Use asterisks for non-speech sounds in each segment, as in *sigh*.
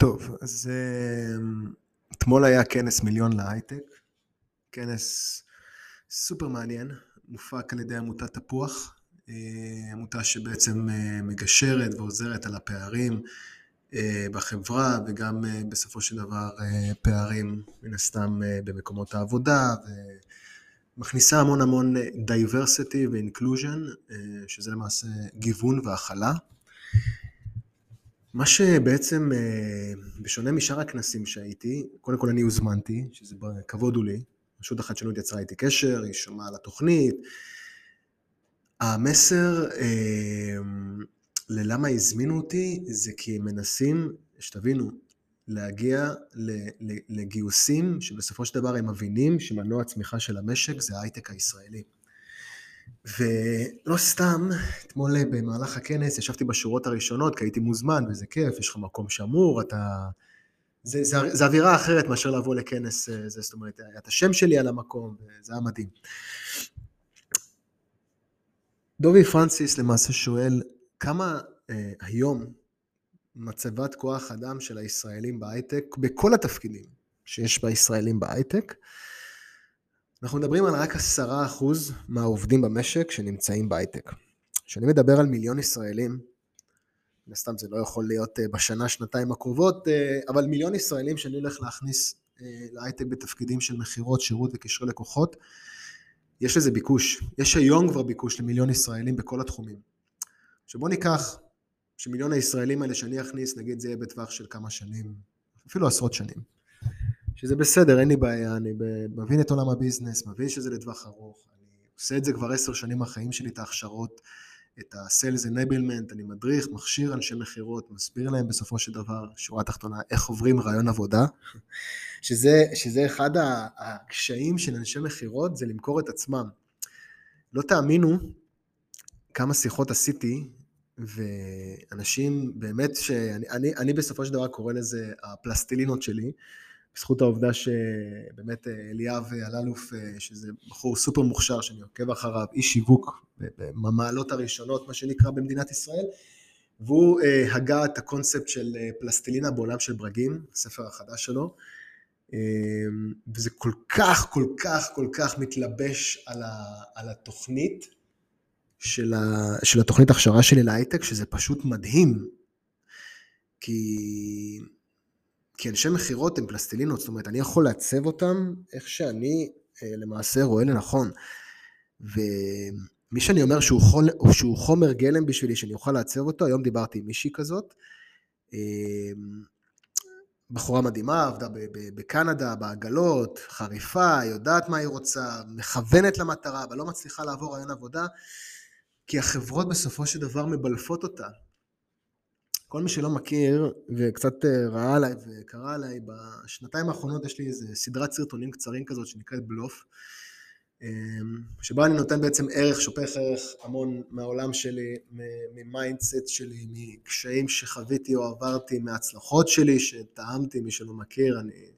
טוב, אז אמ, אתמול היה כנס מיליון להייטק, כנס סופר מעניין, מופק על ידי עמותת תפוח, אה, עמותה שבעצם אה, מגשרת ועוזרת על הפערים אה, בחברה וגם בסופו של דבר פערים מן הסתם במקומות העבודה ומכניסה המון המון diversity ו-inclusion, שזה למעשה גיוון והכלה. מה שבעצם, אה, בשונה משאר הכנסים שהייתי, קודם כל אני הוזמנתי, שזה כבוד הוא לי, רשות החדשנות יצרה איתי קשר, היא שמעה על התוכנית. המסר אה, ללמה הזמינו אותי, זה כי הם מנסים, שתבינו, להגיע לגיוסים שבסופו של דבר הם מבינים שמנוע הצמיחה של המשק זה ההייטק הישראלי. ולא סתם, אתמול במהלך הכנס ישבתי בשורות הראשונות, כי הייתי מוזמן, וזה כיף, יש לך מקום שמור, אתה... זה, זה, זה אווירה אחרת מאשר לבוא לכנס, אה, זה, זאת אומרת, היה את השם שלי על המקום, וזה היה מדהים. דובי פרנסיס למעשה שואל, כמה אה, היום מצבת כוח אדם של הישראלים בהייטק, בכל התפקידים שיש בישראלים בהייטק, אנחנו מדברים על רק עשרה אחוז מהעובדים במשק שנמצאים בהייטק. כשאני מדבר על מיליון ישראלים, מן הסתם זה לא יכול להיות אה, בשנה, שנתיים הקרובות, אה, אבל מיליון ישראלים שאני הולך להכניס אה, להייטק בתפקידים של מכירות, שירות וקשרי לקוחות, יש לזה ביקוש. יש היום כבר ביקוש למיליון ישראלים בכל התחומים. שבוא ניקח שמיליון הישראלים האלה שאני אכניס, נגיד זה יהיה בטווח של כמה שנים, אפילו עשרות שנים. שזה בסדר, אין לי בעיה, אני מבין את עולם הביזנס, מבין שזה לטווח ארוך, אני עושה את זה כבר עשר שנים מהחיים שלי, את ההכשרות, את ה-Sales Enablement, אני מדריך, מכשיר אנשי מכירות, מסביר להם בסופו של דבר, שורה תחתונה, איך עוברים רעיון עבודה, *laughs* שזה, שזה אחד הקשיים של אנשי מכירות, זה למכור את עצמם. לא תאמינו כמה שיחות עשיתי, ואנשים באמת שאני אני, אני בסופו של דבר קורא לזה הפלסטילינות שלי, בזכות העובדה שבאמת אה, אליאב אלאלוף, אה, שזה בחור סופר מוכשר שאני עוקב אחריו, איש שיווק במעלות הראשונות, מה שנקרא, במדינת ישראל, והוא אה, הגה את הקונספט של פלסטלינה בעולם של ברגים, הספר החדש שלו, וזה כל כך, כל כך, כל כך מתלבש על, ה, על התוכנית של, ה, של התוכנית הכשרה שלי להייטק, שזה פשוט מדהים, כי... כי אנשי מכירות הם פלסטלינות, זאת אומרת, אני יכול לעצב אותם איך שאני אה, למעשה רואה לנכון. ומי שאני אומר שהוא, חול, שהוא חומר גלם בשבילי, שאני אוכל לעצב אותו, היום דיברתי עם מישהי כזאת, אה, בחורה מדהימה, עבדה בקנדה, בעגלות, חריפה, יודעת מה היא רוצה, מכוונת למטרה, אבל לא מצליחה לעבור רעיון עבודה, כי החברות בסופו של דבר מבלפות אותה. כל מי שלא מכיר וקצת אה, ראה עליי וקרא עליי, בשנתיים האחרונות יש לי איזה סדרת סרטונים קצרים כזאת שנקראת בלוף, אמ, שבה אני נותן בעצם ערך, שופך ערך המון מהעולם שלי, מ mindset שלי, מקשיים שחוויתי או עברתי, מההצלחות שלי שטעמתי, מי שלא מכיר, אני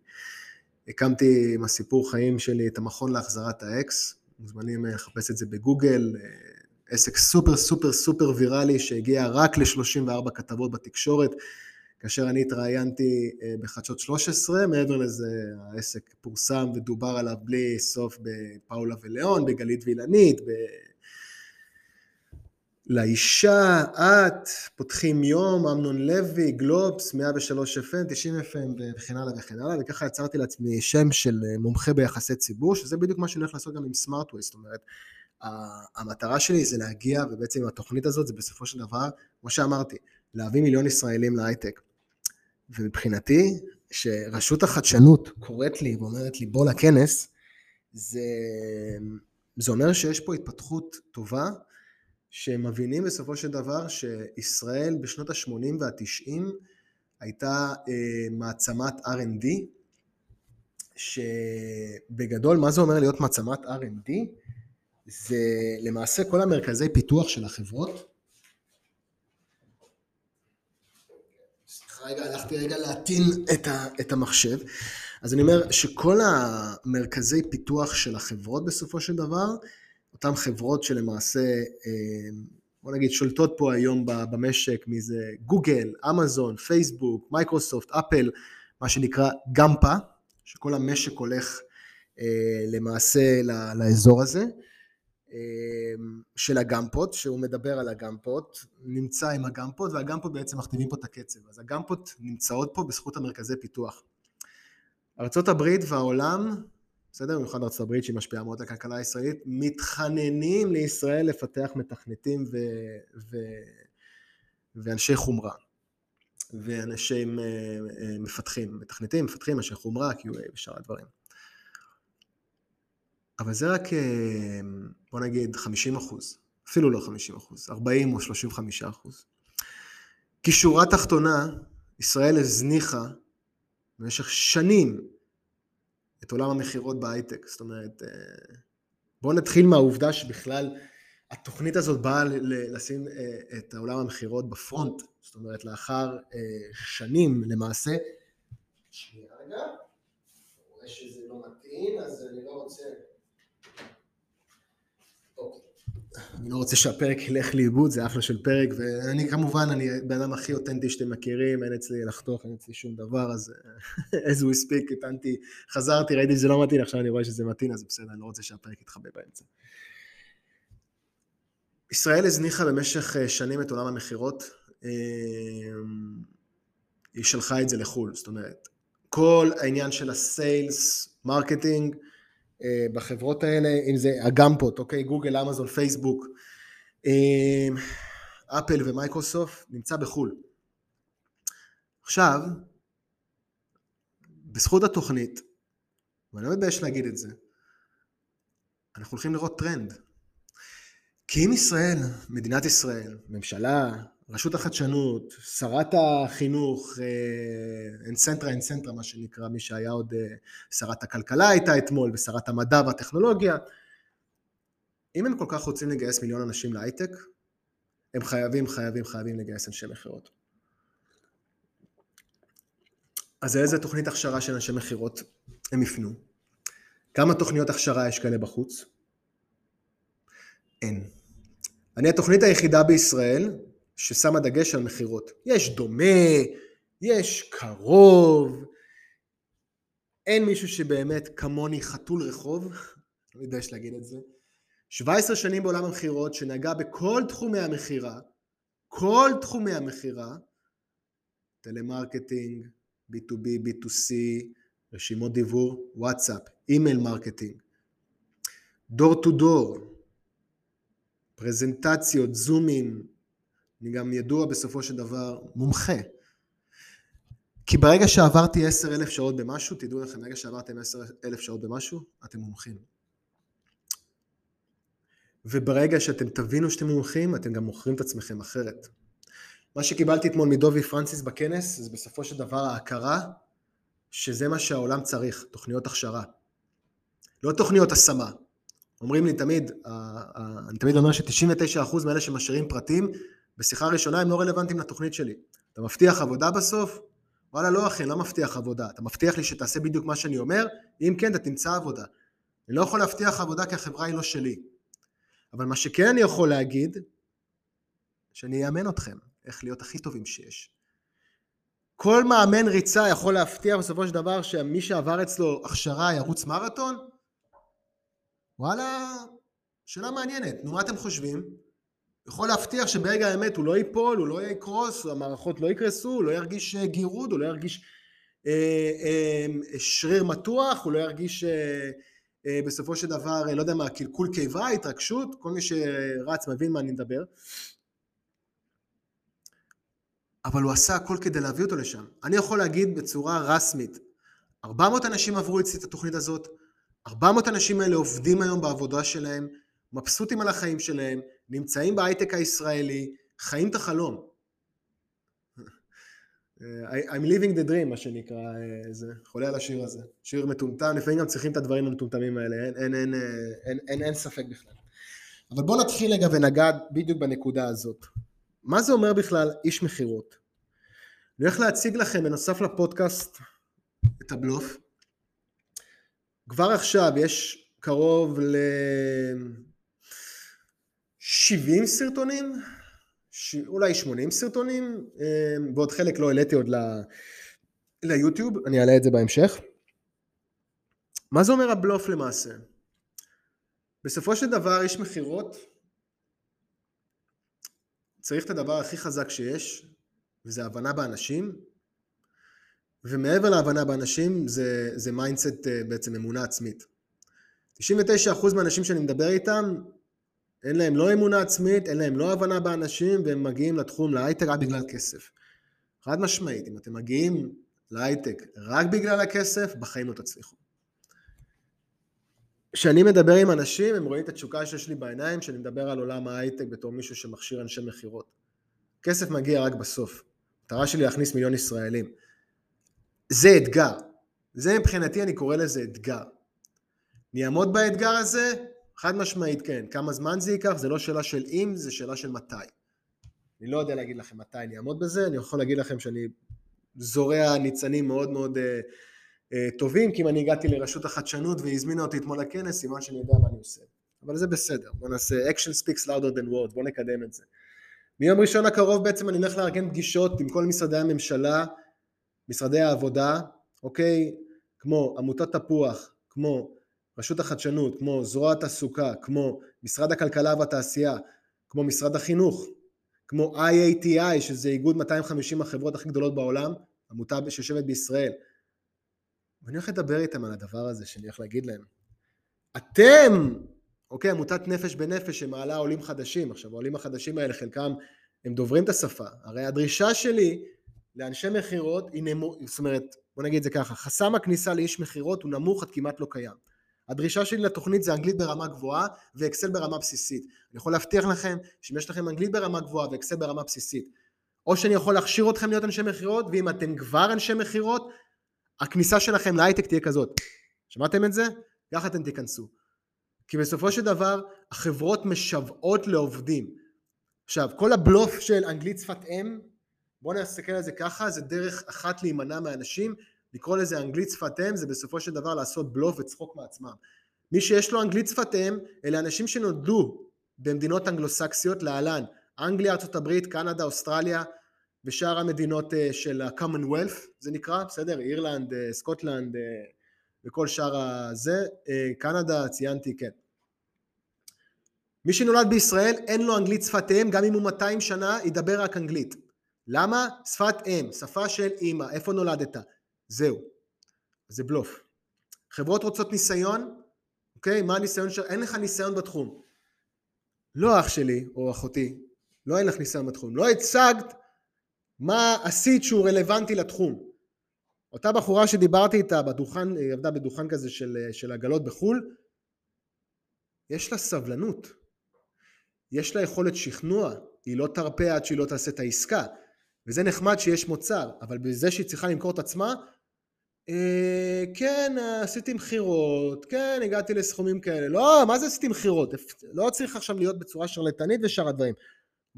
הקמתי עם הסיפור חיים שלי את המכון להחזרת האקס, מוזמנים אה, לחפש את זה בגוגל, אה, עסק סופר סופר סופר ויראלי שהגיע רק ל-34 כתבות בתקשורת, כאשר אני התראיינתי אה, בחדשות 13, מעבר לזה העסק פורסם ודובר עליו בלי סוף בפאולה וליאון, בגלית וילנית, ב... לאישה, את, פותחים יום, אמנון לוי, גלובס, 103 FM, 90 FM וכן הלאה וכן הלאה, וככה יצרתי לעצמי שם של אה, מומחה ביחסי ציבור, שזה בדיוק מה שאני הולך לעשות גם עם סמארטווייסט, זאת אומרת, המטרה שלי זה להגיע, ובעצם התוכנית הזאת זה בסופו של דבר, כמו שאמרתי, להביא מיליון ישראלים להייטק. ומבחינתי, שרשות החדשנות קוראת לי ואומרת לי בוא לכנס, זה, זה אומר שיש פה התפתחות טובה, שהם מבינים בסופו של דבר שישראל בשנות ה-80 וה-90 הייתה אה, מעצמת R&D, שבגדול, מה זה אומר להיות מעצמת R&D? זה למעשה כל המרכזי פיתוח של החברות. סליחה רגע, הלכתי רגע להטעין את, את המחשב. אז אני אומר שכל המרכזי פיתוח של החברות בסופו של דבר, אותן חברות שלמעשה אה, בוא נגיד, שולטות פה היום במשק, מי זה גוגל, אמזון, פייסבוק, מייקרוסופט, אפל, מה שנקרא גמפה, שכל המשק הולך אה, למעשה לאזור הזה. אמ, של הגמפות, שהוא מדבר על הגמפות, נמצא עם הגמפות, והגמפות בעצם מכתיבים פה את הקצב. אז הגמפות נמצאות פה בזכות המרכזי פיתוח. ארה"ב והעולם, בסדר? במיוחד ארה"ב שהיא משפיעה מאוד על הכלכלה הישראלית, מתחננים לישראל לפתח מתכנתים ו... ו... ואנשי חומרה. ואנשי אה, אה, מפתחים, מתכנתים, מפתחים, אנשי חומרה, QA ושאר הדברים. אבל זה רק, אה, בוא נגיד, 50 אחוז, אפילו לא 50 אחוז, 40 או 35 אחוז. כי שורה תחתונה, ישראל הזניחה במשך שנים את עולם המכירות בהייטק. זאת אומרת, אה, בואו נתחיל מהעובדה שבכלל התוכנית הזאת באה לשים אה, את עולם המכירות בפרונט. זאת אומרת, לאחר שנים למעשה, שנייה רגע, אני רואה שזה לא מתאים, אז אני לא רוצה... אני לא רוצה שהפרק ילך לאיבוד, זה אחלה של פרק, ואני כמובן, אני בן אדם הכי אותנטי שאתם מכירים, אין אצלי לחתוך, אין אצלי שום דבר, אז *laughs* as we speak, הטענתי, חזרתי, ראיתי שזה לא מתאים, עכשיו אני רואה שזה מתאים, אז בסדר, אני לא רוצה שהפרק יתחבא באמצע. ישראל הזניחה במשך אה, שנים את עולם המכירות, אה, היא שלחה את זה לחו"ל, זאת אומרת, כל העניין של ה sales, marketing, בחברות האלה, אם זה הגמפות, אוקיי, גוגל, אמזון, פייסבוק, אה, אפל ומייקרוסופט, נמצא בחו"ל. עכשיו, בזכות התוכנית, ואני לא מתבייש להגיד את זה, אנחנו הולכים לראות טרנד. כי אם ישראל, מדינת ישראל, ממשלה, רשות החדשנות, שרת החינוך, אה, אנסנטרה מה שנקרא, מי שהיה עוד אה, שרת הכלכלה הייתה אתמול ושרת המדע והטכנולוגיה, אם הם כל כך רוצים לגייס מיליון אנשים להייטק, הם חייבים, חייבים, חייבים לגייס אנשי מכירות. אז איזה תוכנית הכשרה של אנשי מכירות הם יפנו? כמה תוכניות הכשרה יש כאלה בחוץ? אין. אני התוכנית היחידה בישראל ששמה דגש על מכירות. יש דומה, יש קרוב, אין מישהו שבאמת כמוני חתול רחוב, *laughs* לא מתבייש להגיד את זה. 17 שנים בעולם המכירות שנגע בכל תחומי המכירה, כל תחומי המכירה, טלמרקטינג, B2B, B2C, רשימות דיוור, וואטסאפ, email marketing, door to door, פרזנטציות, זומים, אני גם ידוע בסופו של דבר מומחה. כי ברגע שעברתי עשר אלף שעות במשהו, תדעו לכם, ברגע שעברתם עשר אלף שעות במשהו, אתם מומחים. וברגע שאתם תבינו שאתם מומחים, אתם גם מוכרים את עצמכם אחרת. מה שקיבלתי אתמול מדובי פרנסיס בכנס, זה בסופו של דבר ההכרה שזה מה שהעולם צריך, תוכניות הכשרה. לא תוכניות השמה. אומרים לי תמיד, אני תמיד אומר ש-99% מאלה שמשאירים פרטים, בשיחה ראשונה הם לא רלוונטיים לתוכנית שלי. אתה מבטיח עבודה בסוף? וואלה, לא אחי, לא מבטיח עבודה. אתה מבטיח לי שתעשה בדיוק מה שאני אומר? אם כן, אתה תמצא עבודה. אני לא יכול להבטיח עבודה כי החברה היא לא שלי. אבל מה שכן אני יכול להגיד, שאני אאמן אתכם איך להיות הכי טובים שיש. כל מאמן ריצה יכול להבטיח בסופו של דבר שמי שעבר אצלו הכשרה ירוץ מרתון? וואלה, שאלה מעניינת. נו, מה אתם חושבים? יכול להבטיח שברגע האמת הוא לא ייפול, הוא לא יקרוס, המערכות לא יקרסו, הוא לא ירגיש אה, גירוד, הוא לא ירגיש אה, אה, שריר מתוח, הוא לא ירגיש אה, אה, בסופו של דבר, אה, לא יודע מה, קלקול קיבה, התרגשות, כל מי שרץ מבין מה אני מדבר. אבל הוא עשה הכל כדי להביא אותו לשם. אני יכול להגיד בצורה רסמית, 400 אנשים עברו אצלי את התוכנית הזאת, 400 אנשים האלה עובדים היום בעבודה שלהם, מבסוטים על החיים שלהם, נמצאים בהייטק הישראלי, חיים את החלום. I'm living the dream, מה שנקרא, זה חולה על השיר הזה. שיר מטומטם, לפעמים גם צריכים את הדברים המטומטמים האלה, אין, אין, אין, אין, אין, אין ספק בכלל. אבל בואו נתחיל רגע ונגע בדיוק בנקודה הזאת. מה זה אומר בכלל איש מכירות? אני הולך להציג לכם, בנוסף לפודקאסט, את הבלוף. כבר עכשיו יש קרוב ל... 70 סרטונים, ש... אולי 80 סרטונים, אה, ועוד חלק לא העליתי עוד ל... ליוטיוב, אני אעלה את זה בהמשך. מה זה אומר הבלוף למעשה? בסופו של דבר יש מכירות, צריך את הדבר הכי חזק שיש, וזה הבנה באנשים, ומעבר להבנה באנשים זה, זה mindset אה, בעצם אמונה עצמית. 99% מהאנשים שאני מדבר איתם, אין להם לא אמונה עצמית, אין להם לא הבנה באנשים, והם מגיעים לתחום להייטק רק בגלל כסף. חד משמעית, אם אתם מגיעים להייטק רק בגלל הכסף, בחיים לא תצליחו. כשאני מדבר עם אנשים, הם רואים את התשוקה שיש לי בעיניים, כשאני מדבר על עולם ההייטק בתור מישהו שמכשיר אנשי מכירות. כסף מגיע רק בסוף. המטרה שלי להכניס מיליון ישראלים. זה אתגר. זה מבחינתי, אני קורא לזה אתגר. אני אעמוד באתגר הזה? חד משמעית כן. כמה זמן זה ייקח? זה לא שאלה של אם, זה שאלה של מתי. אני לא יודע להגיד לכם מתי אני אעמוד בזה, אני יכול להגיד לכם שאני זורע ניצנים מאוד מאוד uh, uh, טובים, כי אם אני הגעתי לרשות החדשנות והזמינה אותי אתמול לכנס, סימן שאני יודע מה אני עושה. אבל זה בסדר, בוא נעשה action speaks louder than words, בוא נקדם את זה. מיום ראשון הקרוב בעצם אני הולך לארגן פגישות עם כל משרדי הממשלה, משרדי העבודה, אוקיי? כמו עמותת תפוח, כמו רשות החדשנות, כמו זרוע התעסוקה, כמו משרד הכלכלה והתעשייה, כמו משרד החינוך, כמו IATI, שזה איגוד 250 החברות הכי גדולות בעולם, עמותה שיושבת בישראל. ואני הולך לדבר איתם על הדבר הזה, שאני הולך להגיד להם, אתם, אוקיי, עמותת נפש בנפש שמעלה עולים חדשים, עכשיו העולים החדשים האלה חלקם הם דוברים את השפה, הרי הדרישה שלי לאנשי מכירות היא נמוך, זאת אומרת, בוא נגיד את זה ככה, חסם הכניסה לאיש מכירות הוא נמוך עד כמעט לא קיים. הדרישה שלי לתוכנית זה אנגלית ברמה גבוהה ואקסל ברמה בסיסית. אני יכול להבטיח לכם שאם יש לכם אנגלית ברמה גבוהה ואקסל ברמה בסיסית, או שאני יכול להכשיר אתכם להיות אנשי מכירות, ואם אתם כבר אנשי מכירות, הכניסה שלכם להייטק תהיה כזאת. שמעתם את זה? ככה אתם תיכנסו. כי בסופו של דבר, החברות משוועות לעובדים. עכשיו, כל הבלוף של אנגלית שפת אם, בואו נסתכל על זה ככה, זה דרך אחת להימנע מאנשים לקרוא לזה אנגלית שפת אם זה בסופו של דבר לעשות בלוף וצחוק מעצמם. מי שיש לו אנגלית שפת אם אלה אנשים שנולדו במדינות אנגלוסקסיות להלן אנגליה, ארה"ב, קנדה, אוסטרליה ושאר המדינות אה, של ה-commonwealth זה נקרא, בסדר? אירלנד, אה, סקוטלנד אה, וכל שאר הזה, קנדה ציינתי כן. מי שנולד בישראל אין לו אנגלית שפת אם גם אם הוא 200 שנה ידבר רק אנגלית. למה? שפת אם, שפה של אימא, איפה נולדת? זהו. זה בלוף. חברות רוצות ניסיון, אוקיי? מה הניסיון שלך? אין לך ניסיון בתחום. לא אח שלי או אחותי, לא אין לך ניסיון בתחום. לא הצגת מה עשית שהוא רלוונטי לתחום. אותה בחורה שדיברתי איתה בדוכן, היא עבדה בדוכן כזה של, של עגלות בחו"ל, יש לה סבלנות. יש לה יכולת שכנוע, היא לא תרפה עד שהיא לא תעשה את העסקה. וזה נחמד שיש מוצר, אבל בזה שהיא צריכה למכור את עצמה, כן, עשיתי מכירות, כן, הגעתי לסכומים כאלה. לא, מה זה עשיתי מכירות? לא צריך עכשיו להיות בצורה שרלטנית ושאר הדברים.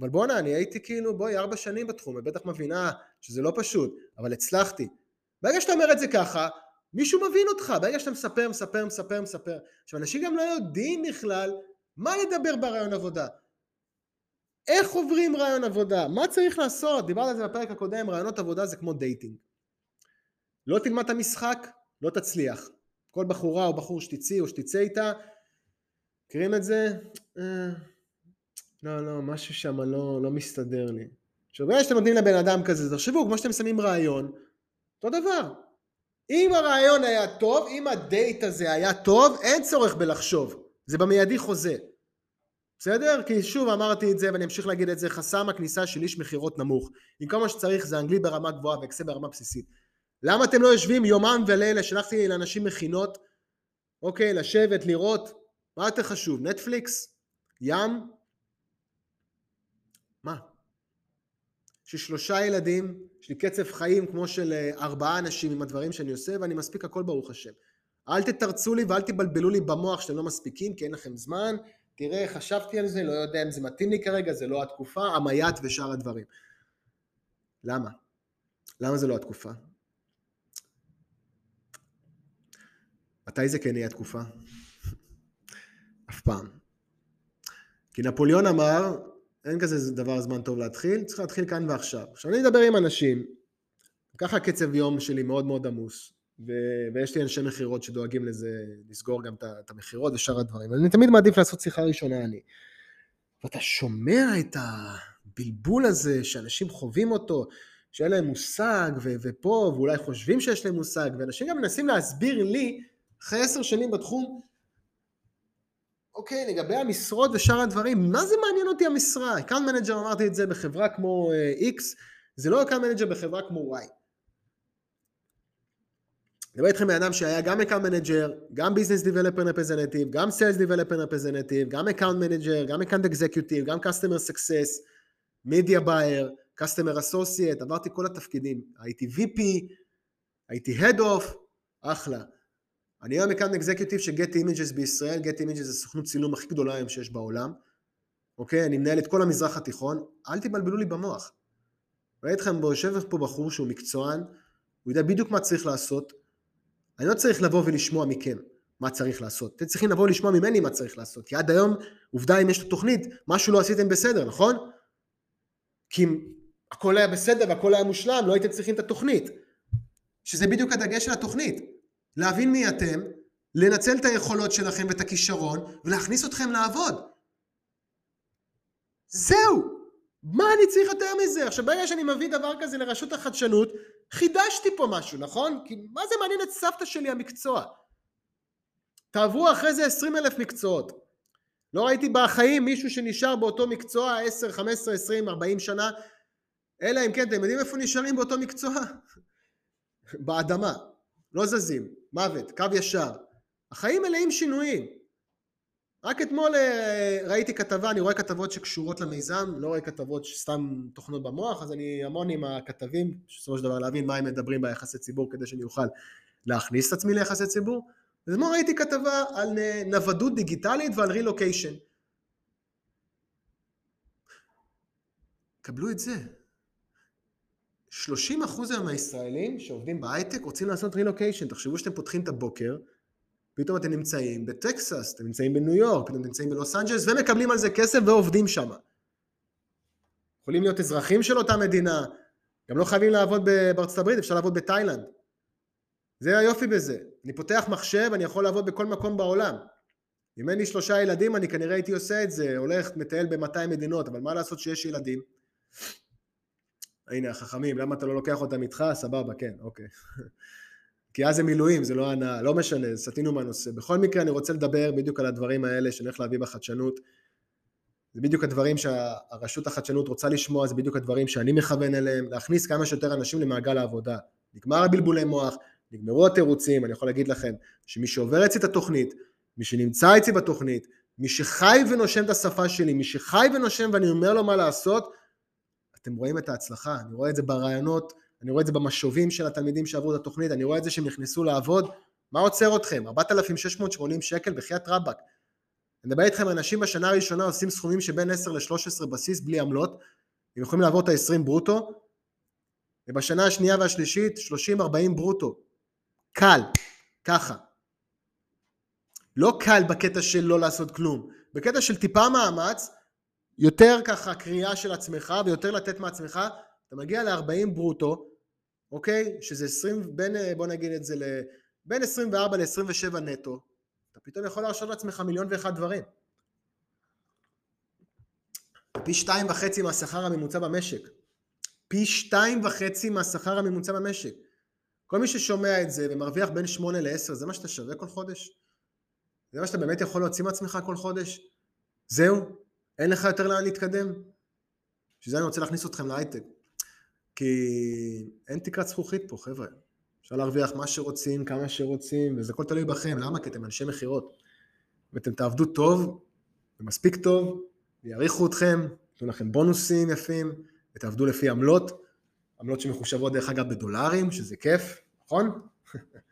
אבל בואנה, אני הייתי כאילו, בואי, ארבע שנים בתחום, את בטח מבינה שזה לא פשוט, אבל הצלחתי. ברגע שאתה אומר את זה ככה, מישהו מבין אותך, ברגע שאתה מספר, מספר, מספר, מספר. עכשיו, אנשים גם לא יודעים בכלל מה לדבר בראיון עבודה. איך עוברים ראיון עבודה? מה צריך לעשות? דיברתי על זה בפרק הקודם, ראיונות עבודה זה כמו dating. לא תלמד את המשחק, לא תצליח. כל בחורה או בחור שתצאי או שתצא איתה, מכירים את זה? אה, לא, לא, משהו שם לא, לא מסתדר לי. עכשיו, ברגע שאתם נותנים לבן אדם כזה, תחשבו, כמו שאתם שמים ראיון, אותו דבר. אם הרעיון היה טוב, אם הדייט הזה היה טוב, אין צורך בלחשוב. זה במיידי חוזה. בסדר? כי שוב אמרתי את זה ואני אמשיך להגיד את זה, חסם הכניסה של איש מכירות נמוך. אם כל מה שצריך זה אנגלית ברמה גבוהה ואקסל ברמה בסיסית. למה אתם לא יושבים יומם ולילה, שלחתי לאנשים מכינות, אוקיי, לשבת, לראות, מה יותר חשוב, נטפליקס? ים? מה? יש לי שלושה ילדים, יש לי קצב חיים כמו של אה, ארבעה אנשים עם הדברים שאני עושה ואני מספיק הכל ברוך השם. אל תתרצו לי ואל תבלבלו לי במוח שאתם לא מספיקים כי אין לכם זמן, תראה, חשבתי על זה, לא יודע אם זה מתאים לי כרגע, זה לא התקופה, המייט ושאר הדברים. למה? למה זה לא התקופה? מתי זה כן יהיה התקופה? אף פעם. כי נפוליאון אמר, אין כזה דבר זמן טוב להתחיל, צריך להתחיל כאן ועכשיו. עכשיו אני מדבר עם אנשים, ככה קצב יום שלי מאוד מאוד עמוס, ו- ויש לי אנשי מכירות שדואגים לזה, לסגור גם את המכירות ושאר הדברים. אני תמיד מעדיף לעשות שיחה ראשונה אני. ואתה שומע את הבלבול הזה שאנשים חווים אותו, שאין להם מושג, ו- ופה, ואולי חושבים שיש להם מושג, ואנשים גם מנסים להסביר לי, אחרי עשר שנים בתחום, אוקיי, לגבי המשרות ושאר הדברים, מה זה מעניין אותי המשרה? account manager, אמרתי את זה בחברה כמו uh, X, זה לא account manager בחברה כמו Y. מדבר איתכם בן אדם שהיה גם account manager, גם business developer representative, גם sales developer representative, גם account manager, גם account executive, גם customer success, media buyer, customer associate, עברתי כל התפקידים, הייתי VP, הייתי Head of, אחלה. אני היום account executive של Getty Images בישראל, Getty Images זה סוכנות צילום הכי גדולה היום שיש בעולם, אוקיי? אני מנהל את כל המזרח התיכון, אל תבלבלו לי במוח. ראיתי אתכם, יושב פה בחור שהוא מקצוען, הוא יודע בדיוק מה צריך לעשות, אני לא צריך לבוא ולשמוע מכם מה צריך לעשות. אתם צריכים לבוא ולשמוע ממני מה צריך לעשות. כי עד היום, עובדה אם יש לו תוכנית, משהו לא עשיתם בסדר, נכון? כי אם הכל היה בסדר והכל היה מושלם, לא הייתם צריכים את התוכנית. שזה בדיוק הדגש של התוכנית. להבין מי אתם, לנצל את היכולות שלכם ואת הכישרון, ולהכניס אתכם לעבוד. זהו! מה אני צריך יותר מזה? עכשיו ברגע שאני מביא דבר כזה לרשות החדשנות, חידשתי פה משהו, נכון? כי מה זה מעניין את סבתא שלי המקצוע? תעברו אחרי זה 20 אלף מקצועות. לא ראיתי בחיים מישהו שנשאר באותו מקצוע 10, 15, 20, 40 שנה, אלא אם כן, אתם יודעים איפה נשארים באותו מקצוע? *laughs* באדמה. לא זזים, מוות, קו ישר. החיים מלאים שינויים. רק אתמול אה, ראיתי כתבה, אני רואה כתבות שקשורות למיזם, לא רואה כתבות שסתם תוכנות במוח, אז אני המון עם הכתבים, בסופו של דבר להבין מה הם מדברים ביחסי ציבור כדי שאני אוכל להכניס את עצמי ליחסי ציבור. אז אתמול ראיתי כתבה על נוודות דיגיטלית ועל רילוקיישן. קבלו את זה. 30% היום מהישראלים שעובדים בהייטק רוצים לעשות רילוקיישן. תחשבו שאתם פותחים את הבוקר, פתאום אתם נמצאים בטקסס, אתם נמצאים בניו יורק, פתאום אתם נמצאים בלוס אנג'לס ומקבלים על זה כסף ועובדים שם. יכולים להיות אזרחים של אותה מדינה, גם לא חייבים לעבוד בארצות הברית, אפשר לעבוד בתאילנד. זה היופי בזה. אני פותח מחשב, אני יכול לעבוד בכל מקום בעולם. אם אין לי שלושה ילדים, אני כנראה הייתי עושה את זה, הולך, מטייל ב-200 מדינות, אבל מה לעשות שיש ילדים? הנה, החכמים, למה אתה לא לוקח אותם איתך? סבבה, כן, אוקיי. *laughs* כי אז זה מילואים, זה לא הנאה, לא משנה, סטינו מהנושא. בכל מקרה, אני רוצה לדבר בדיוק על הדברים האלה שאני הולך להביא בחדשנות. זה בדיוק הדברים שהרשות החדשנות רוצה לשמוע, זה בדיוק הדברים שאני מכוון אליהם, להכניס כמה שיותר אנשים למעגל העבודה. נגמר הבלבולי מוח, נגמרו התירוצים, אני יכול להגיד לכם שמי שעובר אצלי את התוכנית, מי שנמצא אצלי בתוכנית, מי שחי ונושם את השפה שלי, מי שחי ונושם ואני אומר לו מה לעשות, אתם רואים את ההצלחה, אני רואה את זה ברעיונות, אני רואה את זה במשובים של התלמידים שעברו את התוכנית, אני רואה את זה שהם נכנסו לעבוד, מה עוצר אתכם? 4,680 שקל בחייאת רבאק. אני מדבר איתכם, אנשים בשנה הראשונה עושים סכומים שבין 10 ל-13 בסיס בלי עמלות, הם יכולים לעבור את ה-20 ברוטו, ובשנה השנייה והשלישית 30-40 ברוטו. קל, ככה. לא קל בקטע של לא לעשות כלום, בקטע של טיפה מאמץ, יותר ככה קריאה של עצמך ויותר לתת מעצמך, אתה מגיע ל-40 ברוטו, אוקיי? שזה 20, בין, בוא נגיד את זה, בין 24 ל-27 נטו, אתה פתאום יכול להרשות לעצמך מיליון ואחד דברים. פי שתיים וחצי מהשכר הממוצע במשק. פי שתיים וחצי מהשכר הממוצע במשק. כל מי ששומע את זה ומרוויח בין שמונה לעשר, זה מה שאתה שווה כל חודש? זה מה שאתה באמת יכול להוציא מעצמך כל חודש? זהו? אין לך יותר לאן להתקדם? בשביל זה אני רוצה להכניס אתכם להייטק. כי אין תקרת זכוכית פה, חבר'ה. אפשר להרוויח מה שרוצים, כמה שרוצים, וזה הכל תלוי בכם. למה? כי אתם אנשי מכירות. ואתם תעבדו טוב, ומספיק טוב, ויעריכו אתכם, ייתנו לכם בונוסים יפים, ותעבדו לפי עמלות, עמלות שמחושבות דרך אגב בדולרים, שזה כיף, נכון? *laughs*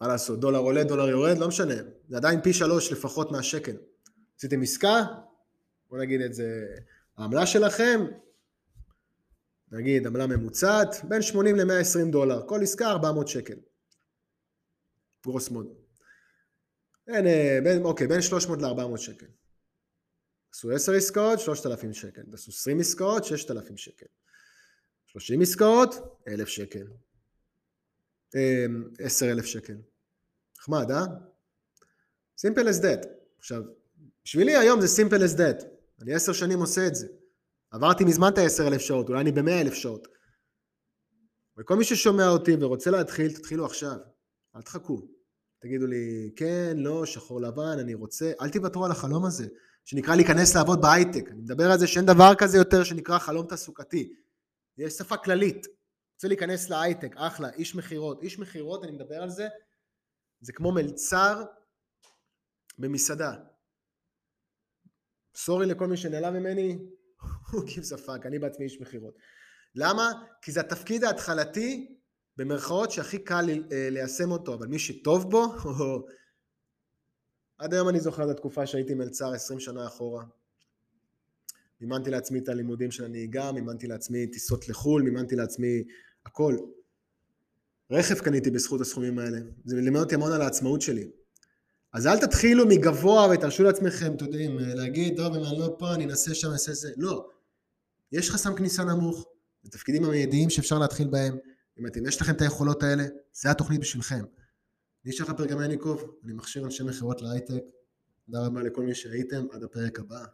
מה לעשות, דולר עולה, דולר יורד, לא משנה, זה עדיין פי שלוש לפחות מהשקל. עשיתם עסקה, בוא נגיד את זה, העמלה שלכם, נגיד עמלה ממוצעת, בין 80 ל-120 דולר, כל עסקה 400 שקל, גרוס מוד. בין, אה, בין, אוקיי, בין 300 ל-400 שקל. עשו 10 עסקאות, 3,000 שקל. עשו 20 עסקאות, 6,000 שקל. 30 עסקאות, 1,000 שקל. 10,000 אה, שקל. נחמד, אה? simple as that. עכשיו, בשבילי היום זה simple as that. אני עשר שנים עושה את זה. עברתי מזמן את ה-10,000 שעות, אולי אני ב-100,000 שעות. וכל מי ששומע אותי ורוצה להתחיל, תתחילו עכשיו. אל תחכו. תגידו לי, כן, לא, שחור לבן, אני רוצה, אל תוותרו על החלום הזה, שנקרא להיכנס לעבוד בהייטק. אני מדבר על זה שאין דבר כזה יותר שנקרא חלום תעסוקתי. יש שפה כללית. רוצה להיכנס להייטק, אחלה, איש מכירות. איש מכירות, אני מדבר על זה, זה כמו מלצר במסעדה. סורי לכל מי שנעלם ממני, הוא gives a fuck, אני בעצמי איש מכירות. למה? כי זה התפקיד ההתחלתי במרכאות שהכי קל אה, ליישם אותו, אבל מי שטוב בו, *laughs* עד היום אני זוכר את התקופה שהייתי מלצר 20 שנה אחורה. מימנתי לעצמי את הלימודים של הנהיגה, מימנתי לעצמי טיסות לחו"ל, מימנתי לעצמי הכל. רכב קניתי בזכות הסכומים האלה. זה לימד אותי המון על העצמאות שלי. אז אל תתחילו מגבוה ותרשו לעצמכם, אתם יודעים, להגיד, טוב, אם אני לא פה, אני אנסה שם, אעשה זה. לא. יש חסם כניסה נמוך, זה תפקידים המיידיים שאפשר להתחיל בהם. אם אתם, יש לכם את היכולות האלה, זה התוכנית בשבילכם. אני שחר פרגמניקוב, אני מכשיר אנשי מכירות להייטק. תודה רבה לכל מי שהייתם, עד הפרק הבא.